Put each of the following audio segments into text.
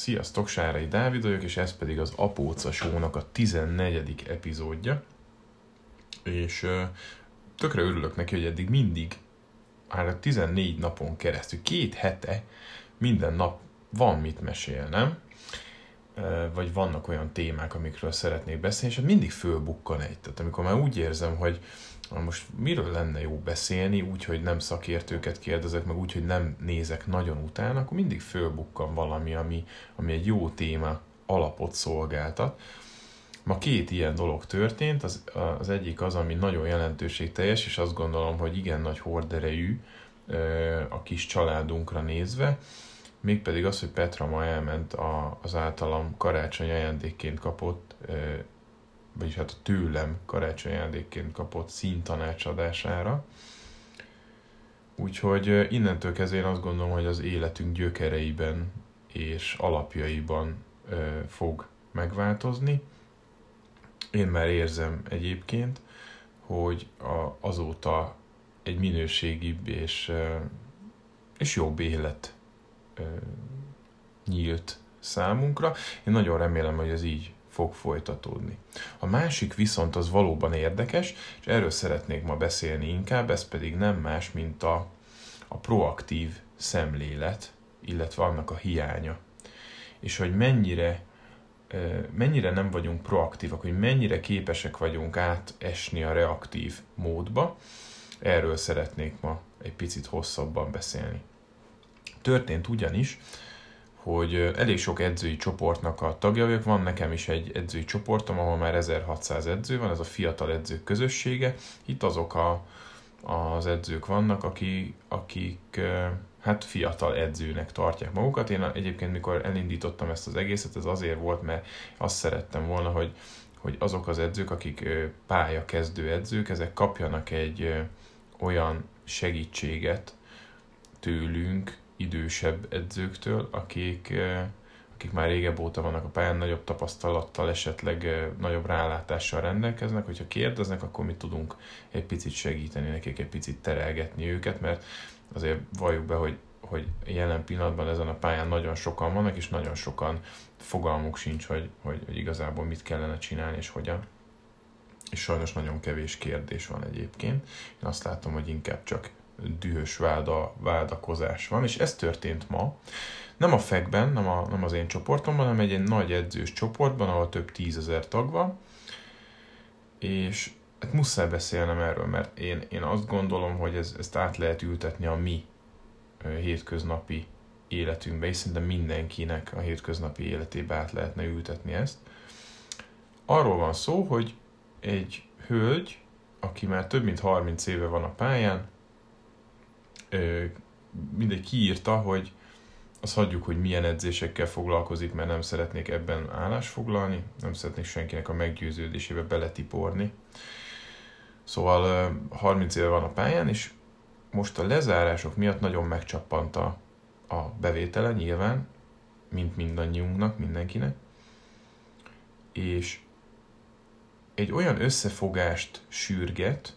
Sziasztok, Sárai Dávid vagyok, és ez pedig az Apóca Show-nak a 14. epizódja. És ö, tökre örülök neki, hogy eddig mindig, már 14 napon keresztül, két hete, minden nap van mit mesélnem, vagy vannak olyan témák, amikről szeretnék beszélni, és mindig fölbukkan egy. Tehát amikor már úgy érzem, hogy most miről lenne jó beszélni, úgy, hogy nem szakértőket kérdezek, meg úgy, hogy nem nézek nagyon utána, akkor mindig fölbukkan valami, ami, ami egy jó téma alapot szolgáltat. Ma két ilyen dolog történt, az, az egyik az, ami nagyon jelentőségteljes, és azt gondolom, hogy igen nagy horderejű a kis családunkra nézve, mégpedig az, hogy Petra ma elment az általam karácsony ajándékként kapott vagyis hát tőlem karácsony ajándékként kapott színtanácsadására. Úgyhogy innentől kezdve én azt gondolom, hogy az életünk gyökereiben és alapjaiban fog megváltozni. Én már érzem egyébként, hogy a, azóta egy minőségibb és, és jobb élet nyílt számunkra. Én nagyon remélem, hogy ez így fog folytatódni. A másik viszont az valóban érdekes, és erről szeretnék ma beszélni inkább, ez pedig nem más, mint a, a proaktív szemlélet, illetve annak a hiánya. És hogy mennyire mennyire nem vagyunk proaktívak, hogy mennyire képesek vagyunk átesni a reaktív módba, erről szeretnék ma egy picit hosszabban beszélni. Történt ugyanis, hogy elég sok edzői csoportnak a tagja vagyok, van nekem is egy edzői csoportom, ahol már 1600 edző van, ez a fiatal edzők közössége. Itt azok a, az edzők vannak, akik, akik hát fiatal edzőnek tartják magukat. Én egyébként, mikor elindítottam ezt az egészet, ez azért volt, mert azt szerettem volna, hogy, hogy azok az edzők, akik pályakezdő edzők, ezek kapjanak egy olyan segítséget tőlünk, idősebb edzőktől, akik, eh, akik már régebb óta vannak a pályán, nagyobb tapasztalattal, esetleg eh, nagyobb rálátással rendelkeznek, hogyha kérdeznek, akkor mi tudunk egy picit segíteni nekik, egy picit terelgetni őket, mert azért valljuk be, hogy, hogy jelen pillanatban ezen a pályán nagyon sokan vannak, és nagyon sokan fogalmuk sincs, hogy, hogy, hogy igazából mit kellene csinálni, és hogyan. És sajnos nagyon kevés kérdés van egyébként. Én azt látom, hogy inkább csak dühös váda, vádakozás van, és ez történt ma. Nem a fekben, nem, a, nem az én csoportomban, hanem egy, egy nagy edzős csoportban, ahol több tízezer tag van, és hát muszáj beszélnem erről, mert én, én azt gondolom, hogy ez, ezt át lehet ültetni a mi hétköznapi életünkbe, és szerintem mindenkinek a hétköznapi életébe át lehetne ültetni ezt. Arról van szó, hogy egy hölgy, aki már több mint 30 éve van a pályán, mindegy kiírta, hogy azt hagyjuk, hogy milyen edzésekkel foglalkozik, mert nem szeretnék ebben állásfoglalni, nem szeretnék senkinek a meggyőződésébe beletiporni. Szóval 30 éve van a pályán, és most a lezárások miatt nagyon megcsappant a, a bevétele nyilván, mint mindannyiunknak, mindenkinek. És egy olyan összefogást sürget,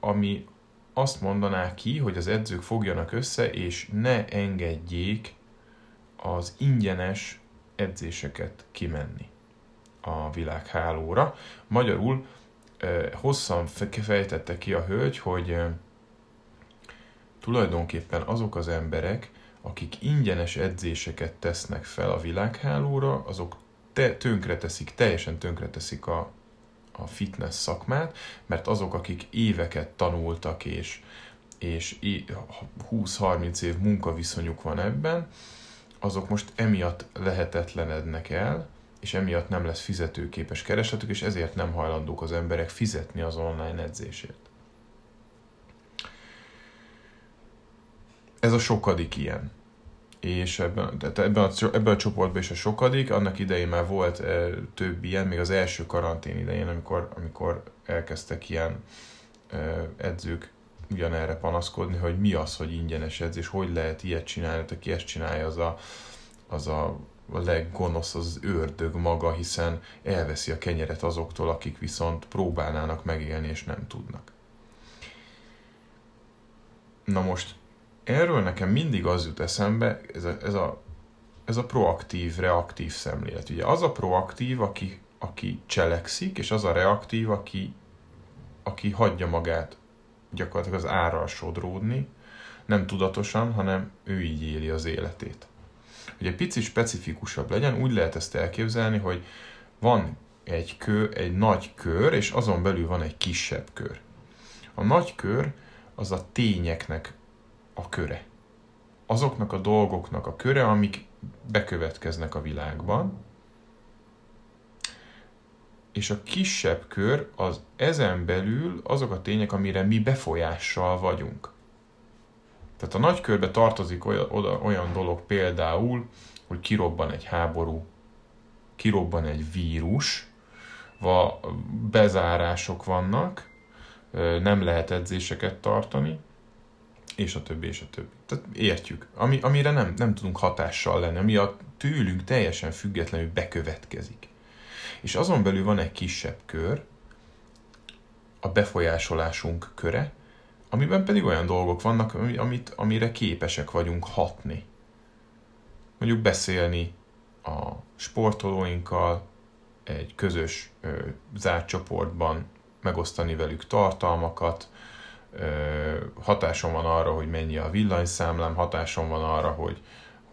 ami azt mondaná ki, hogy az edzők fogjanak össze, és ne engedjék az ingyenes edzéseket kimenni a világhálóra. Magyarul hosszan fejtette ki a hölgy, hogy tulajdonképpen azok az emberek, akik ingyenes edzéseket tesznek fel a világhálóra, azok te, tönkre teszik, teljesen tönkre teszik a, a fitness szakmát, mert azok, akik éveket tanultak és, és 20-30 év munkaviszonyuk van ebben, azok most emiatt lehetetlenednek el, és emiatt nem lesz fizetőképes keresetük, és ezért nem hajlandók az emberek fizetni az online edzésért. Ez a sokadik ilyen és ebben, tehát ebben, a, ebben a csoportban is a sokadik, annak idején már volt e, több ilyen, még az első karantén idején, amikor, amikor elkezdtek ilyen e, edzők ugyanerre panaszkodni, hogy mi az, hogy ingyenes edzés, hogy lehet ilyet csinálni, hogy aki ezt csinálja, az a, az a, a leggonosz az ördög maga, hiszen elveszi a kenyeret azoktól, akik viszont próbálnának megélni, és nem tudnak. Na most erről nekem mindig az jut eszembe, ez a, ez a ez a proaktív, reaktív szemlélet. Ugye az a proaktív, aki, aki cselekszik, és az a reaktív, aki, aki hagyja magát gyakorlatilag az árral sodródni, nem tudatosan, hanem ő így éli az életét. Egy pici specifikusabb legyen, úgy lehet ezt elképzelni, hogy van egy kör, egy nagy kör, és azon belül van egy kisebb kör. A nagy kör az a tényeknek a köre. Azoknak a dolgoknak a köre, amik bekövetkeznek a világban, és a kisebb kör az ezen belül azok a tények, amire mi befolyással vagyunk. Tehát a nagy körbe tartozik olyan, oda, dolog például, hogy kirobban egy háború, kirobban egy vírus, va, bezárások vannak, nem lehet edzéseket tartani, és a többi, és a többi. Tehát értjük. Ami, amire nem, nem tudunk hatással lenni, ami a tőlünk teljesen függetlenül bekövetkezik. És azon belül van egy kisebb kör, a befolyásolásunk köre, amiben pedig olyan dolgok vannak, amit, amire képesek vagyunk hatni. Mondjuk beszélni a sportolóinkkal, egy közös ö, zárt csoportban megosztani velük tartalmakat, hatásom van arra, hogy mennyi a villanyszámlám, hatásom van arra, hogy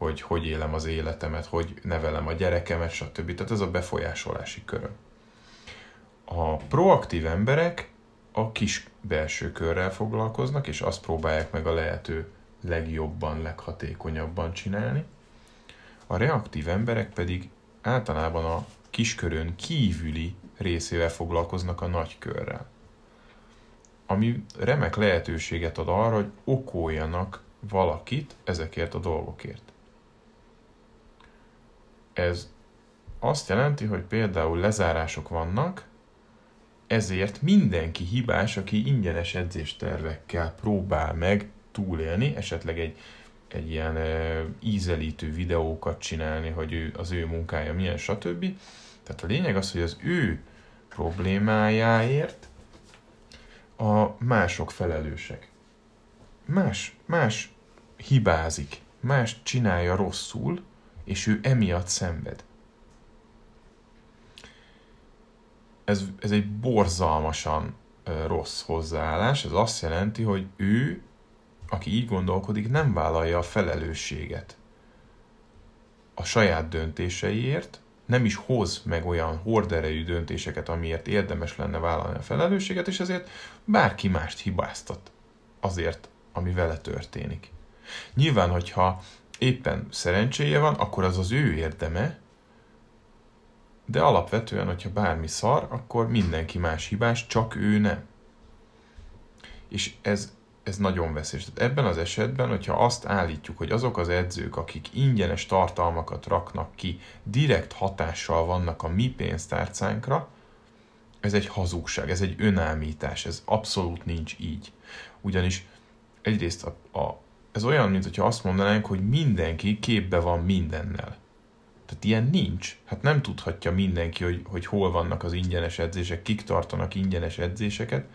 hogy hogy élem az életemet, hogy nevelem a gyerekemet, stb. Tehát ez a befolyásolási köröm. A proaktív emberek a kis belső körrel foglalkoznak, és azt próbálják meg a lehető legjobban, leghatékonyabban csinálni. A reaktív emberek pedig általában a kiskörön kívüli részével foglalkoznak a nagy körrel. Ami remek lehetőséget ad arra, hogy okoljanak valakit ezekért a dolgokért. Ez azt jelenti, hogy például lezárások vannak, ezért mindenki hibás, aki ingyenes edzéstervekkel próbál meg túlélni, esetleg egy, egy ilyen e, ízelítő videókat csinálni, hogy ő, az ő munkája milyen, stb. Tehát a lényeg az, hogy az ő problémájáért a mások felelősek. Más, más hibázik, más csinálja rosszul, és ő emiatt szenved. Ez, ez egy borzalmasan rossz hozzáállás, ez azt jelenti, hogy ő, aki így gondolkodik, nem vállalja a felelősséget a saját döntéseiért, nem is hoz meg olyan horderejű döntéseket, amiért érdemes lenne vállalni a felelősséget, és ezért bárki mást hibáztat azért, ami vele történik. Nyilván, hogyha éppen szerencséje van, akkor az az ő érdeme, de alapvetően, hogyha bármi szar, akkor mindenki más hibás, csak ő nem. És ez, ez nagyon veszélyes. Tehát ebben az esetben, hogyha azt állítjuk, hogy azok az edzők, akik ingyenes tartalmakat raknak ki, direkt hatással vannak a mi pénztárcánkra, ez egy hazugság, ez egy önállítás, ez abszolút nincs így. Ugyanis egyrészt a, a, ez olyan, mint hogyha azt mondanánk, hogy mindenki képbe van mindennel. Tehát ilyen nincs. Hát nem tudhatja mindenki, hogy, hogy hol vannak az ingyenes edzések, kik tartanak ingyenes edzéseket,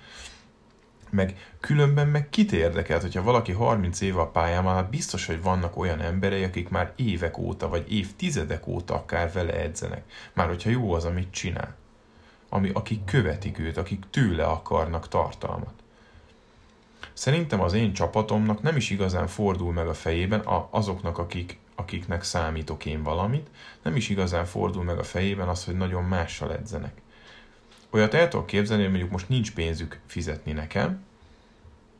meg különben meg kit érdekelt, hogyha valaki 30 éve a pályán van, hát biztos, hogy vannak olyan emberei, akik már évek óta, vagy évtizedek óta akár vele edzenek. Már hogyha jó az, amit csinál. Ami, akik követik őt, akik tőle akarnak tartalmat. Szerintem az én csapatomnak nem is igazán fordul meg a fejében azoknak, akik, akiknek számítok én valamit, nem is igazán fordul meg a fejében az, hogy nagyon mással edzenek. Olyat el tudok képzelni, hogy mondjuk most nincs pénzük fizetni nekem,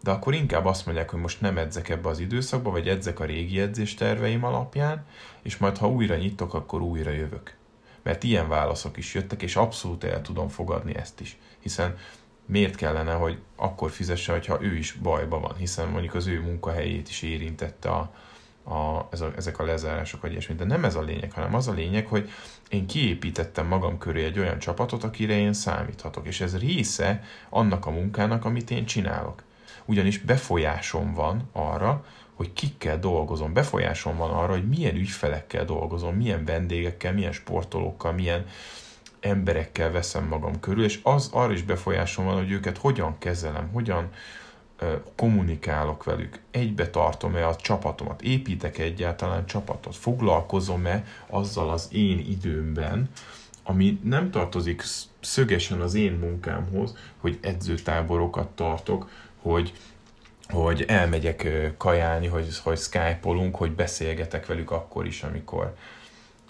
de akkor inkább azt mondják, hogy most nem edzek ebbe az időszakba, vagy edzek a régi edzés terveim alapján, és majd ha újra nyitok, akkor újra jövök. Mert ilyen válaszok is jöttek, és abszolút el tudom fogadni ezt is. Hiszen miért kellene, hogy akkor fizesse, hogyha ő is bajba van, hiszen mondjuk az ő munkahelyét is érintette a, a, ez a, ezek a lezárások, vagy ilyesmi. De nem ez a lényeg, hanem az a lényeg, hogy én kiépítettem magam köré egy olyan csapatot, akire én számíthatok, és ez része annak a munkának, amit én csinálok. Ugyanis befolyásom van arra, hogy kikkel dolgozom, befolyásom van arra, hogy milyen ügyfelekkel dolgozom, milyen vendégekkel, milyen sportolókkal, milyen emberekkel veszem magam körül, és az arra is befolyásom van, hogy őket hogyan kezelem, hogyan kommunikálok velük, egybe tartom-e a csapatomat, építek -e egyáltalán csapatot, foglalkozom-e azzal az én időmben, ami nem tartozik szögesen az én munkámhoz, hogy edzőtáborokat tartok, hogy, hogy elmegyek kajálni, hogy, hogy skype-olunk, hogy beszélgetek velük akkor is, amikor,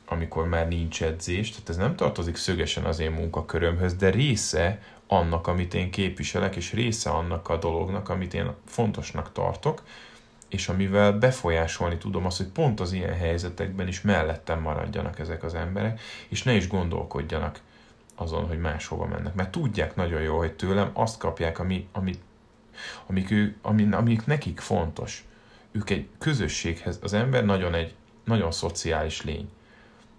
amikor már nincs edzés. Tehát ez nem tartozik szögesen az én munkakörömhöz, de része annak, amit én képviselek, és része annak a dolognak, amit én fontosnak tartok, és amivel befolyásolni tudom azt, hogy pont az ilyen helyzetekben is mellettem maradjanak ezek az emberek, és ne is gondolkodjanak azon, hogy máshova mennek. Mert tudják nagyon jól, hogy tőlem azt kapják, ami, ami, amik, ő, ami, amik nekik fontos. Ők egy közösséghez, az ember nagyon egy nagyon szociális lény.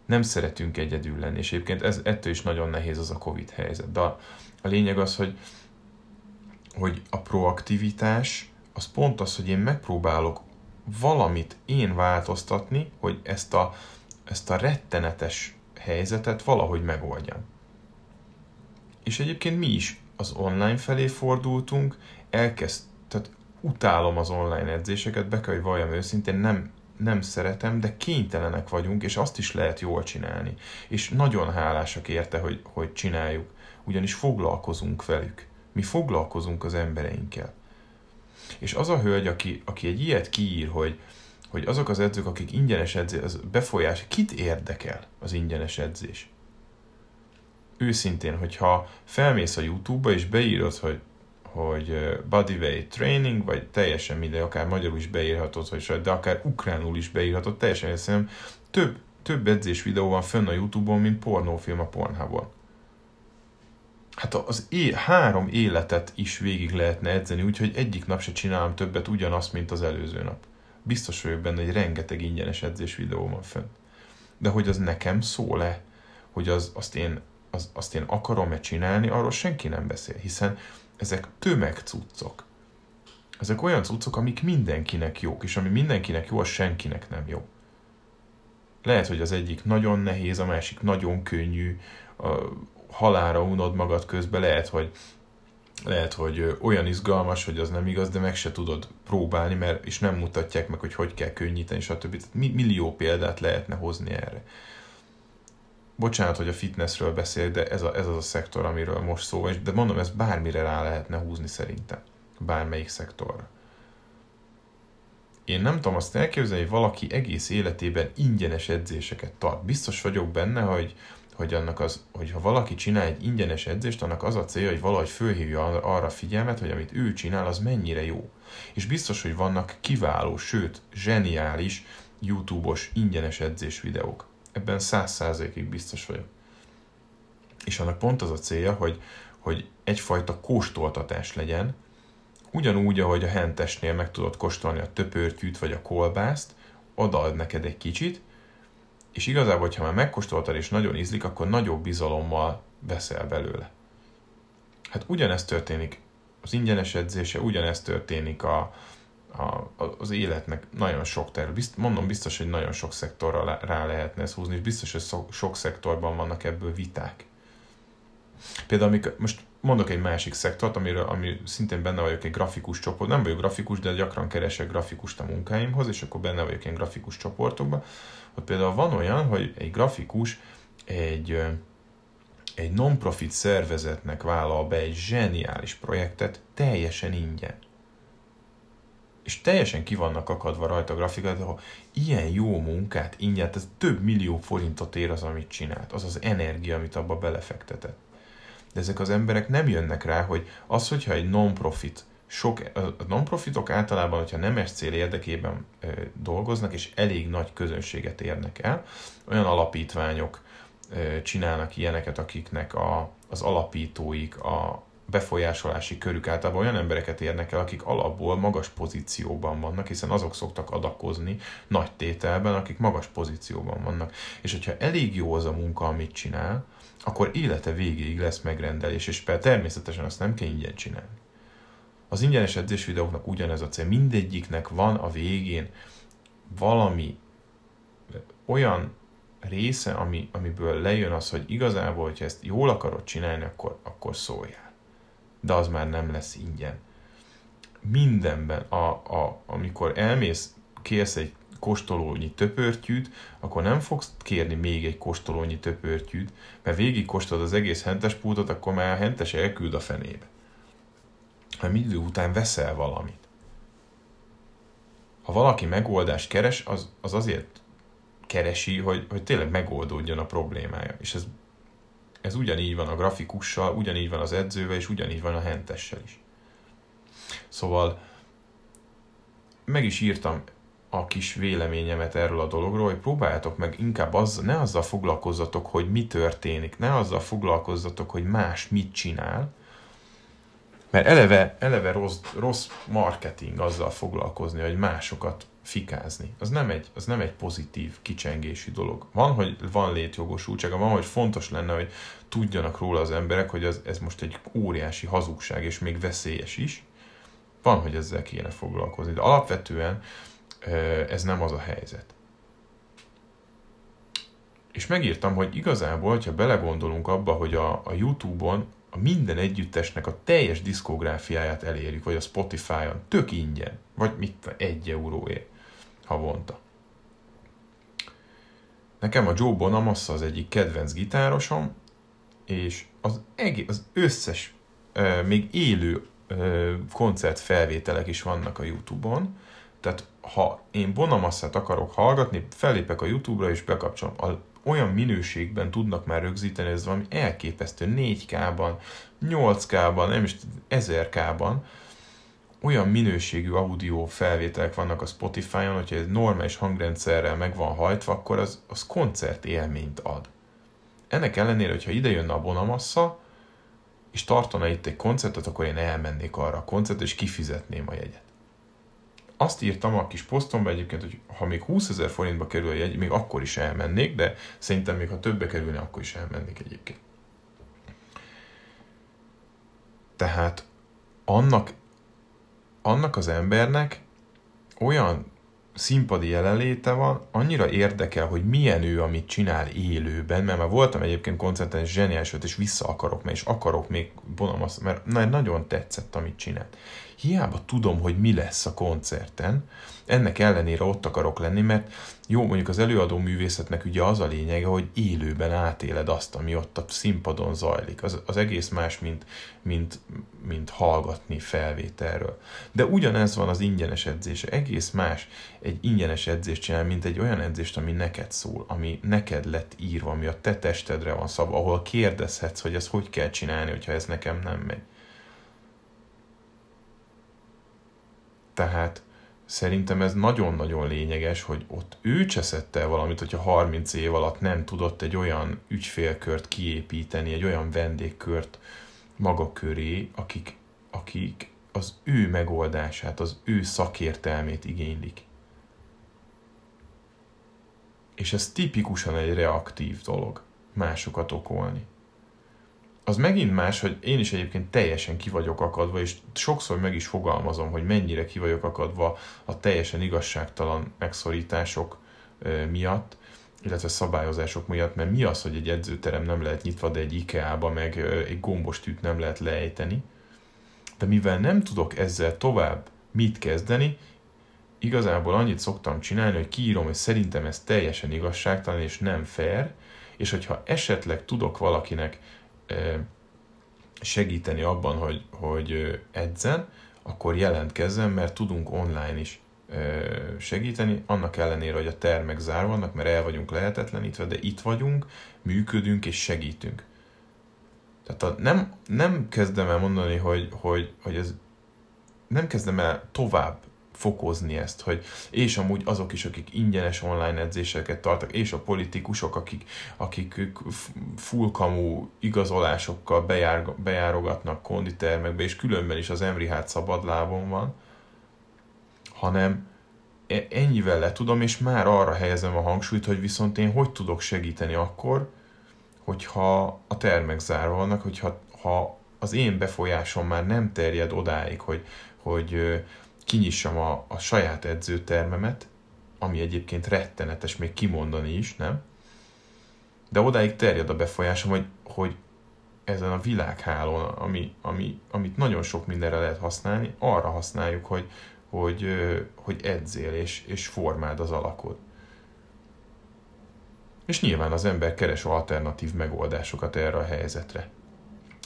Nem szeretünk egyedül lenni, és egyébként ez, ettől is nagyon nehéz az a Covid helyzet. De a, a lényeg az, hogy, hogy a proaktivitás az pont az, hogy én megpróbálok valamit én változtatni, hogy ezt a, ezt a rettenetes helyzetet valahogy megoldjam. És egyébként mi is az online felé fordultunk, elkezd, tehát utálom az online edzéseket, be kell, hogy valljam őszintén, nem, nem szeretem, de kénytelenek vagyunk, és azt is lehet jól csinálni. És nagyon hálásak érte, hogy, hogy csináljuk ugyanis foglalkozunk velük. Mi foglalkozunk az embereinkkel. És az a hölgy, aki, aki egy ilyet kiír, hogy, hogy azok az edzők, akik ingyenes edzés, az befolyás, kit érdekel az ingyenes edzés? Őszintén, hogyha felmész a YouTube-ba és beírod, hogy, hogy bodyweight training, vagy teljesen minden, akár magyarul is beírhatod, hogy, de akár ukránul is beírhatod, teljesen hiszem, több, több edzés videó van fönn a YouTube-on, mint pornófilm a Pornhubon hát az é- három életet is végig lehetne edzeni, úgyhogy egyik nap se csinálom többet ugyanazt, mint az előző nap. Biztos vagyok benne, hogy rengeteg ingyenes edzés videó van fent. De hogy az nekem szól-e, hogy az, azt, én, az, azt én akarom-e csinálni, arról senki nem beszél, hiszen ezek tömegcuccok. Ezek olyan cuccok, amik mindenkinek jók, és ami mindenkinek jó, az senkinek nem jó. Lehet, hogy az egyik nagyon nehéz, a másik nagyon könnyű, halára unod magad közben, lehet, hogy lehet, hogy olyan izgalmas, hogy az nem igaz, de meg se tudod próbálni, mert és nem mutatják meg, hogy hogy kell könnyíteni, stb. Tehát millió példát lehetne hozni erre. Bocsánat, hogy a fitnessről beszél, de ez, a, ez az a szektor, amiről most szó van, de mondom, ez bármire rá lehetne húzni szerintem. Bármelyik szektorra. Én nem tudom azt elképzelni, hogy valaki egész életében ingyenes edzéseket tart. Biztos vagyok benne, hogy, hogy annak az, hogyha valaki csinál egy ingyenes edzést, annak az a célja, hogy valahogy fölhívja arra figyelmet, hogy amit ő csinál, az mennyire jó. És biztos, hogy vannak kiváló, sőt, zseniális YouTube-os ingyenes edzés videók. Ebben száz százalékig biztos vagyok. És annak pont az a célja, hogy, hogy egyfajta kóstoltatás legyen, ugyanúgy, ahogy a hentesnél meg tudod kóstolni a töpörtyűt vagy a kolbászt, odaad neked egy kicsit, és igazából, hogyha már megkóstoltad és nagyon ízlik, akkor nagyobb bizalommal veszel belőle. Hát ugyanezt történik az ingyenes edzése, ugyanezt történik a, a, az életnek nagyon sok terület. Bizt, mondom, biztos, hogy nagyon sok szektorra rá lehetne ezt húzni, és biztos, hogy sok, sok szektorban vannak ebből viták. Például amik, most mondok egy másik szektort, amiről, ami szintén benne vagyok egy grafikus csoport, nem vagyok grafikus, de gyakran keresek grafikust a munkáimhoz, és akkor benne vagyok egy grafikus csoportokban, ott például van olyan, hogy egy grafikus egy, egy non-profit szervezetnek vállal be egy zseniális projektet teljesen ingyen. És teljesen ki vannak akadva rajta a grafikát, de ha ilyen jó munkát ingyen, ez több millió forintot ér az, amit csinált, az az energia, amit abba belefektetett. De ezek az emberek nem jönnek rá, hogy az, hogyha egy non-profit sok, a non-profitok általában, hogyha nemes cél érdekében ö, dolgoznak, és elég nagy közönséget érnek el, olyan alapítványok ö, csinálnak ilyeneket, akiknek a, az alapítóik, a befolyásolási körük általában olyan embereket érnek el, akik alapból magas pozícióban vannak, hiszen azok szoktak adakozni nagy tételben, akik magas pozícióban vannak. És hogyha elég jó az a munka, amit csinál, akkor élete végéig lesz megrendelés, és természetesen azt nem kell ingyen csinálni. Az ingyenes edzés videóknak ugyanez a cél. Mindegyiknek van a végén valami olyan része, ami, amiből lejön az, hogy igazából, hogyha ezt jól akarod csinálni, akkor, akkor szóljál. De az már nem lesz ingyen. mindenben, a, a, amikor elmész, kérsz egy kóstolónyi töpörtyűt, akkor nem fogsz kérni még egy kóstolónyi töpörtyűt, mert végig kóstolod az egész hentes pultot, akkor már a hentes elküld a fenébe. Hanem idő után veszel valamit. Ha valaki megoldást keres, az, az azért keresi, hogy, hogy tényleg megoldódjon a problémája. És ez, ez ugyanígy van a grafikussal, ugyanígy van az edzővel, és ugyanígy van a hentessel is. Szóval meg is írtam a kis véleményemet erről a dologról, hogy próbáljátok meg inkább az, ne azzal foglalkozzatok, hogy mi történik, ne azzal foglalkozzatok, hogy más mit csinál, mert eleve, eleve rossz, rossz marketing azzal foglalkozni, hogy másokat fikázni. Az nem, egy, az nem egy pozitív kicsengési dolog. Van, hogy van létjogosultsága, van, hogy fontos lenne, hogy tudjanak róla az emberek, hogy az, ez most egy óriási hazugság, és még veszélyes is. Van, hogy ezzel kéne foglalkozni. De alapvetően ez nem az a helyzet. És megírtam, hogy igazából, ha belegondolunk abba, hogy a, a YouTube-on a minden együttesnek a teljes diszkográfiáját elérjük, vagy a Spotify-on, tök ingyen, vagy mit, egy euróért havonta. Nekem a Joe Bonamassa az egyik kedvenc gitárosom, és az, egész, az összes, még élő koncertfelvételek is vannak a YouTube-on, tehát ha én Bonamasszát akarok hallgatni, fellépek a YouTube-ra és bekapcsolom. A, olyan minőségben tudnak már rögzíteni, ez valami elképesztő 4K-ban, 8K-ban, nem is 1000K-ban, olyan minőségű audio felvételek vannak a Spotify-on, hogyha ez normális hangrendszerrel meg van hajtva, akkor az, az koncert élményt ad. Ennek ellenére, hogyha ide jönne a Bonamassa, és tartana itt egy koncertet, akkor én elmennék arra a koncertre, és kifizetném a jegyet azt írtam a kis posztomba egyébként, hogy ha még 20 ezer forintba kerül a jegy, még akkor is elmennék, de szerintem még ha többe kerülne, akkor is elmennék egyébként. Tehát annak, annak az embernek olyan színpadi jelenléte van, annyira érdekel, hogy milyen ő, amit csinál élőben, mert már voltam egyébként koncerten, és zseniális volt, és vissza akarok, mert és akarok még vonom azt, mert nagyon tetszett, amit csinált. Hiába tudom, hogy mi lesz a koncerten, ennek ellenére ott akarok lenni, mert jó, mondjuk az előadó művészetnek ugye az a lényege, hogy élőben átéled azt, ami ott a színpadon zajlik. Az, az egész más, mint, mint, mint hallgatni felvételről. De ugyanez van az ingyenes edzése. Egész más egy ingyenes edzést csinál, mint egy olyan edzést, ami neked szól, ami neked lett írva, ami a te testedre van szabva, ahol kérdezhetsz, hogy ezt hogy kell csinálni, hogyha ez nekem nem megy. Tehát szerintem ez nagyon-nagyon lényeges, hogy ott ő cseszett el valamit, hogyha 30 év alatt nem tudott egy olyan ügyfélkört kiépíteni, egy olyan vendégkört maga köré, akik, akik az ő megoldását, az ő szakértelmét igénylik. És ez tipikusan egy reaktív dolog, másokat okolni az megint más, hogy én is egyébként teljesen ki vagyok akadva, és sokszor meg is fogalmazom, hogy mennyire ki vagyok akadva a teljesen igazságtalan megszorítások miatt, illetve szabályozások miatt, mert mi az, hogy egy edzőterem nem lehet nyitva, de egy IKEA-ba meg egy gombostűt nem lehet lejteni. De mivel nem tudok ezzel tovább mit kezdeni, igazából annyit szoktam csinálni, hogy kiírom, hogy szerintem ez teljesen igazságtalan és nem fair, és hogyha esetleg tudok valakinek segíteni abban, hogy, hogy edzen, akkor jelentkezzen, mert tudunk online is segíteni, annak ellenére, hogy a termek zárva vannak, mert el vagyunk lehetetlenítve, de itt vagyunk, működünk és segítünk. Tehát a, nem, nem kezdem el mondani, hogy, hogy, hogy ez nem kezdem el tovább fokozni ezt, hogy és amúgy azok is, akik ingyenes online edzéseket tartak, és a politikusok, akik, akik fullkamú igazolásokkal bejár, bejárogatnak konditermekbe, és különben is az Emri hát szabad lábon van, hanem e, ennyivel le tudom, és már arra helyezem a hangsúlyt, hogy viszont én hogy tudok segíteni akkor, hogyha a termek zárva vannak, hogyha ha az én befolyásom már nem terjed odáig, hogy, hogy kinyissam a, a saját edzőtermemet, ami egyébként rettenetes még kimondani is, nem? De odáig terjed a befolyásom, hogy, hogy ezen a világhálón, ami, ami, amit nagyon sok mindenre lehet használni, arra használjuk, hogy, hogy, hogy edzél és, és formáld az alakod. És nyilván az ember keres alternatív megoldásokat erre a helyzetre.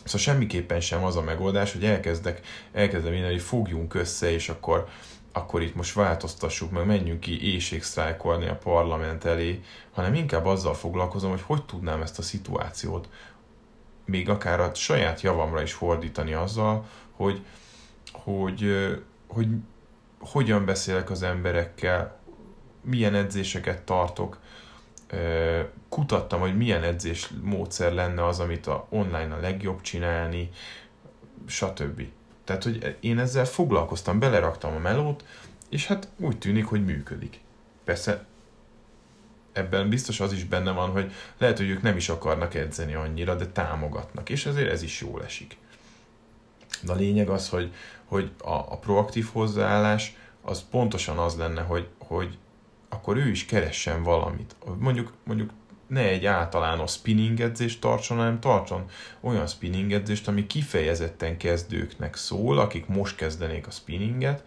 Szóval semmiképpen sem az a megoldás, hogy elkezdek, elkezdem én, hogy fogjunk össze, és akkor, akkor itt most változtassuk, meg menjünk ki éjségsztrájkolni a parlament elé, hanem inkább azzal foglalkozom, hogy hogy tudnám ezt a szituációt még akár a saját javamra is fordítani azzal, hogy, hogy, hogy hogyan beszélek az emberekkel, milyen edzéseket tartok, kutattam, hogy milyen edzés módszer lenne az, amit a online a legjobb csinálni, stb. Tehát, hogy én ezzel foglalkoztam, beleraktam a melót, és hát úgy tűnik, hogy működik. Persze ebben biztos az is benne van, hogy lehet, hogy ők nem is akarnak edzeni annyira, de támogatnak, és ezért ez is jól esik. De a lényeg az, hogy, hogy a, a proaktív hozzáállás az pontosan az lenne, hogy, hogy akkor ő is keressen valamit. Mondjuk, mondjuk ne egy általános spinning edzést tartson, hanem tartson olyan spinning edzést, ami kifejezetten kezdőknek szól, akik most kezdenék a spinninget,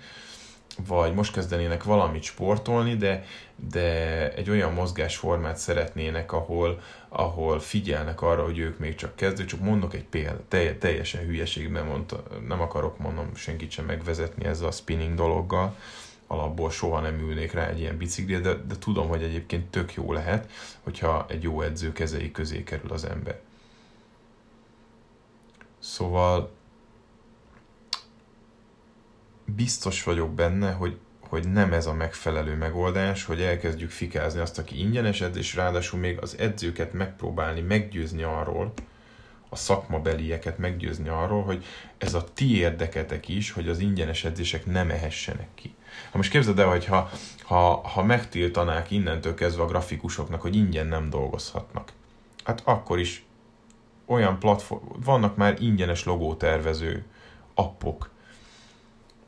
vagy most kezdenének valamit sportolni, de, de egy olyan mozgásformát szeretnének, ahol, ahol figyelnek arra, hogy ők még csak kezdők. Csak mondok egy példát, telj, teljesen hülyeségben mondta, nem akarok mondom senkit sem megvezetni ezzel a spinning dologgal, alapból soha nem ülnék rá egy ilyen biciklire, de, de tudom, hogy egyébként tök jó lehet, hogyha egy jó edző kezei közé kerül az ember. Szóval biztos vagyok benne, hogy, hogy nem ez a megfelelő megoldás, hogy elkezdjük fikázni azt, aki ingyenes edz, és ráadásul még az edzőket megpróbálni meggyőzni arról, a szakmabelieket meggyőzni arról, hogy ez a ti érdeketek is, hogy az ingyenes edzések nem ehessenek ki. Ha most képzeld el, hogy ha, ha, ha megtiltanák innentől kezdve a grafikusoknak, hogy ingyen nem dolgozhatnak, hát akkor is olyan platform, vannak már ingyenes logótervező appok,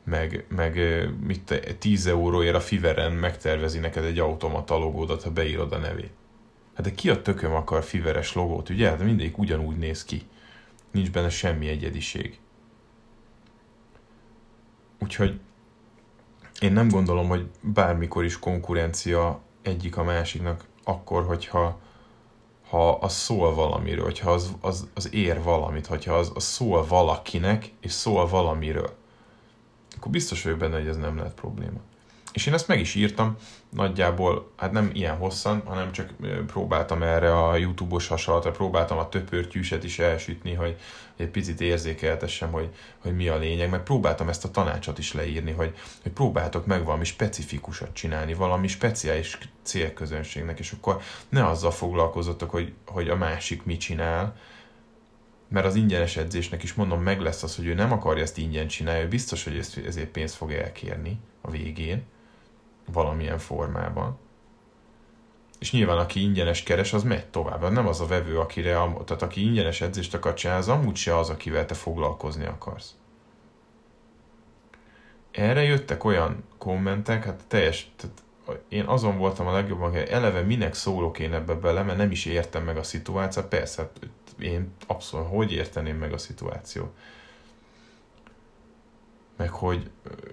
meg, meg mit, 10 euróért a Fiveren megtervezi neked egy automata logódat, ha beírod a nevét. Hát de ki a tököm akar Fiveres logót, ugye? Hát mindegyik ugyanúgy néz ki. Nincs benne semmi egyediség. Úgyhogy én nem gondolom, hogy bármikor is konkurencia egyik a másiknak, akkor, hogyha ha az szól valamiről, hogyha az, az, az ér valamit, hogyha az, az szól valakinek, és szól valamiről akkor biztos vagyok benne, hogy ez nem lehet probléma. És én ezt meg is írtam, nagyjából, hát nem ilyen hosszan, hanem csak próbáltam erre a YouTube-os hasonlatra, próbáltam a töpörtyűset is elsütni, hogy egy picit érzékeltessem, hogy, hogy mi a lényeg, meg próbáltam ezt a tanácsot is leírni, hogy, hogy próbáltok meg valami specifikusat csinálni, valami speciális célközönségnek, és akkor ne azzal foglalkozatok, hogy, hogy a másik mit csinál, mert az ingyenes edzésnek is mondom, meg lesz az, hogy ő nem akarja ezt ingyen csinálni, ő biztos, hogy ezért pénzt fog elkérni a végén, valamilyen formában. És nyilván, aki ingyenes keres, az megy tovább. Nem az a vevő, akire, tehát aki ingyenes edzést akar csinálni, az amúgy se az, akivel te foglalkozni akarsz. Erre jöttek olyan kommentek, hát teljes, tehát én azon voltam a legjobban, hogy eleve minek szólok én ebbe bele, mert nem is értem meg a szituációt. Persze, hát én abszolút hogy érteném meg a szituáció. Meg hogy,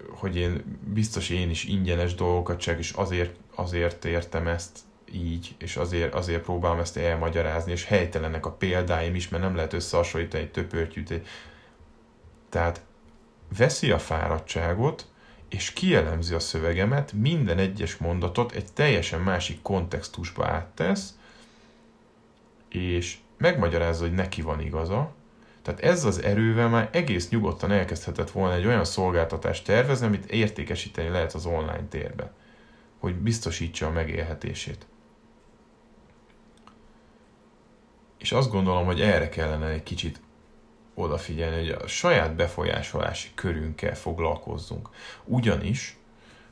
hogy én biztos én is ingyenes dolgokat csak, és azért, azért értem ezt így, és azért, azért próbálom ezt elmagyarázni, és helytelenek a példáim is, mert nem lehet összehasonlítani egy töpörtyűt. Tehát veszi a fáradtságot, és kielemzi a szövegemet, minden egyes mondatot egy teljesen másik kontextusba áttesz, és megmagyarázza, hogy neki van igaza, tehát ez az erővel már egész nyugodtan elkezdhetett volna egy olyan szolgáltatást tervezni, amit értékesíteni lehet az online térben, hogy biztosítsa a megélhetését. És azt gondolom, hogy erre kellene egy kicsit odafigyelni, hogy a saját befolyásolási körünkkel foglalkozzunk. Ugyanis,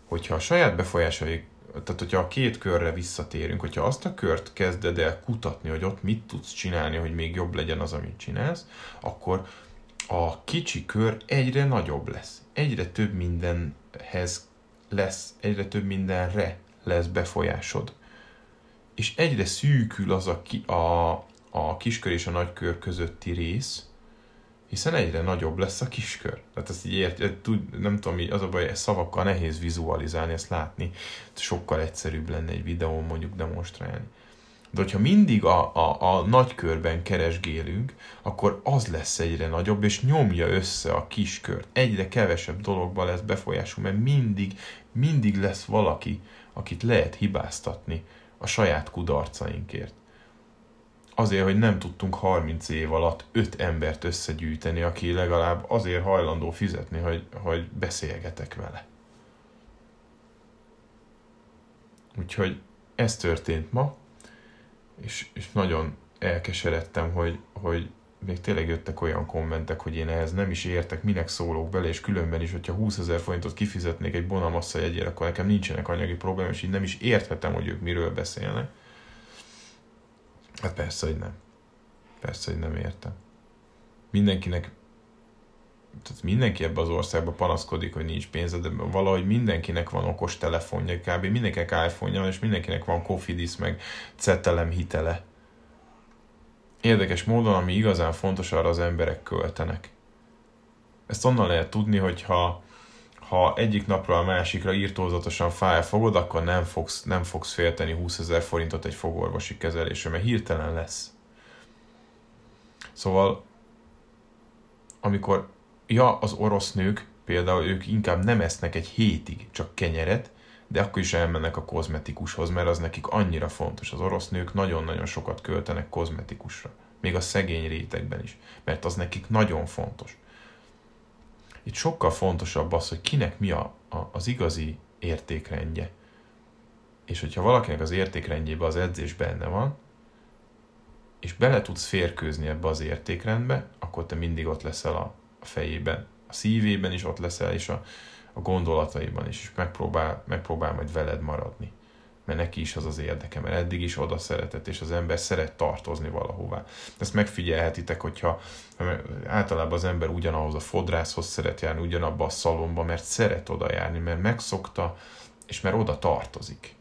hogyha a saját befolyásolói tehát hogyha a két körre visszatérünk, hogyha azt a kört kezded el kutatni, hogy ott mit tudsz csinálni, hogy még jobb legyen az, amit csinálsz, akkor a kicsi kör egyre nagyobb lesz. Egyre több mindenhez lesz, egyre több mindenre lesz befolyásod. És egyre szűkül az a, ki, a, a kiskör és a nagykör közötti rész, hiszen egyre nagyobb lesz a kiskör. Tehát ezt így ért, nem tudom, az a baj, szavakkal nehéz vizualizálni, ezt látni. Sokkal egyszerűbb lenne egy videón mondjuk demonstrálni. De hogyha mindig a, a, a nagy körben keresgélünk, akkor az lesz egyre nagyobb, és nyomja össze a kiskört. Egyre kevesebb dologban lesz befolyásunk, mert mindig, mindig lesz valaki, akit lehet hibáztatni a saját kudarcainkért azért, hogy nem tudtunk 30 év alatt 5 embert összegyűjteni, aki legalább azért hajlandó fizetni, hogy, hogy beszélgetek vele. Úgyhogy ez történt ma, és, és nagyon elkeseredtem, hogy, hogy még tényleg jöttek olyan kommentek, hogy én ehhez nem is értek, minek szólok bele, és különben is, hogyha 20 ezer forintot kifizetnék egy Bonamassa jegyére, akkor nekem nincsenek anyagi problémák, és így nem is érthetem, hogy ők miről beszélnek. Hát persze, hogy nem. Persze, hogy nem értem. Mindenkinek tehát mindenki ebbe az országba panaszkodik, hogy nincs pénze, de valahogy mindenkinek van okos telefonja, kb. mindenkinek iPhone-ja, és mindenkinek van Cofidis, meg Cetelem hitele. Érdekes módon, ami igazán fontos, arra az emberek költenek. Ezt onnan lehet tudni, hogyha ha egyik napra a másikra írtózatosan fogod, akkor nem fogsz, nem fogsz félteni 20 ezer forintot egy fogorvosi kezelésre, mert hirtelen lesz. Szóval, amikor, ja, az orosz nők, például ők inkább nem esznek egy hétig csak kenyeret, de akkor is elmennek a kozmetikushoz, mert az nekik annyira fontos. Az orosz nők nagyon-nagyon sokat költenek kozmetikusra, még a szegény rétegben is, mert az nekik nagyon fontos. Itt sokkal fontosabb az, hogy kinek mi a, a, az igazi értékrendje. És hogyha valakinek az értékrendjében az edzés benne van, és bele tudsz férkőzni ebbe az értékrendbe, akkor te mindig ott leszel a, a fejében, a szívében is ott leszel, és a, a gondolataiban is, és megpróbál, megpróbál majd veled maradni mert neki is az az érdeke, mert eddig is oda szeretett, és az ember szeret tartozni valahová. Ezt megfigyelhetitek, hogyha általában az ember ugyanahoz a fodrászhoz szeret járni, ugyanabba a szalomba, mert szeret oda járni, mert megszokta, és mert oda tartozik.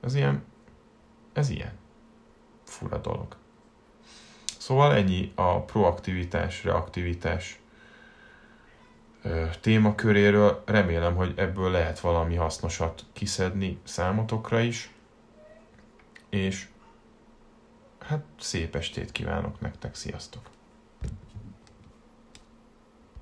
Ez ilyen, ez ilyen fura dolog. Szóval ennyi a proaktivitás, reaktivitás témaköréről. Remélem, hogy ebből lehet valami hasznosat kiszedni számotokra is. És hát szép estét kívánok nektek, sziasztok!